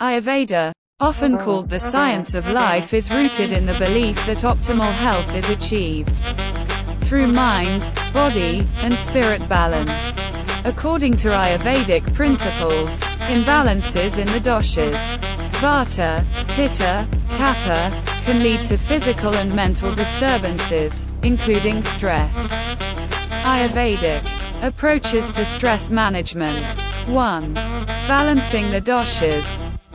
Ayurveda, often uh-huh. called the uh-huh. science of uh-huh. life is rooted in the belief that optimal health is achieved through mind, body, and spirit balance. According to Ayurvedic principles, imbalances in the doshas, Vata, Pitta, Kapha, can lead to physical and mental disturbances, including stress. Ayurvedic approaches to stress management. 1. Balancing the doshas.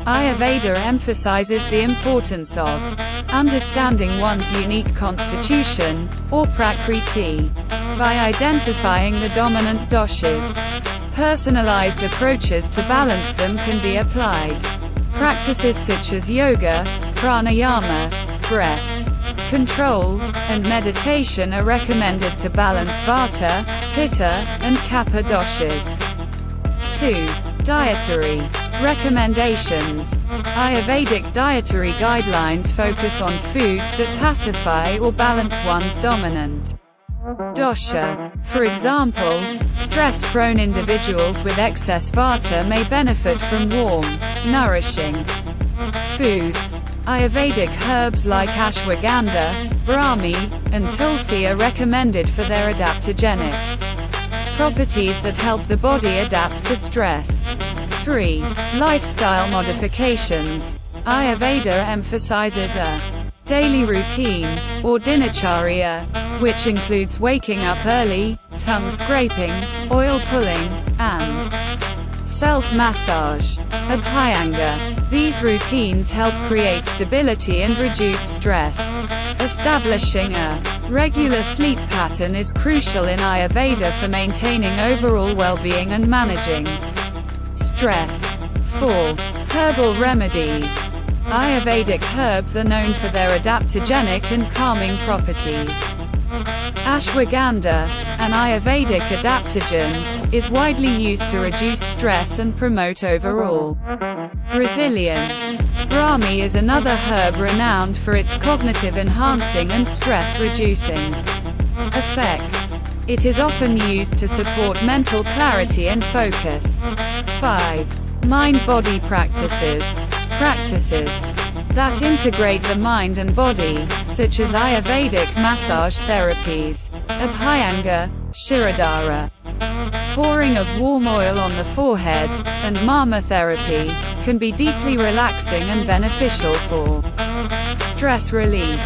Ayurveda emphasizes the importance of understanding one's unique constitution, or prakriti, by identifying the dominant doshas. Personalized approaches to balance them can be applied. Practices such as yoga, pranayama, breath control, and meditation are recommended to balance Vata, Pitta, and Kapha doshas. 2. Dietary recommendations. Ayurvedic dietary guidelines focus on foods that pacify or balance one's dominant dosha. For example, stress-prone individuals with excess vata may benefit from warm, nourishing foods. Ayurvedic herbs like ashwagandha, brahmi, and tulsi are recommended for their adaptogenic properties that help the body adapt to stress. 3. Lifestyle modifications. Ayurveda emphasizes a daily routine, or dinacharya, which includes waking up early, tongue scraping, oil pulling, and self-massage. Abhyanga. These routines help create stability and reduce stress. Establishing a regular sleep pattern is crucial in Ayurveda for maintaining overall well-being and managing stress. 4. Herbal remedies. Ayurvedic herbs are known for their adaptogenic and calming properties. Ashwagandha, an Ayurvedic adaptogen, is widely used to reduce stress and promote overall resilience. Brahmi is another herb renowned for its cognitive enhancing and stress reducing effects. It is often used to support mental clarity and focus. 5. Mind-body practices. Practices that integrate the mind and body, such as Ayurvedic massage therapies, Abhyanga, Shirodhara, pouring of warm oil on the forehead, and Marma therapy, can be deeply relaxing and beneficial for stress relief.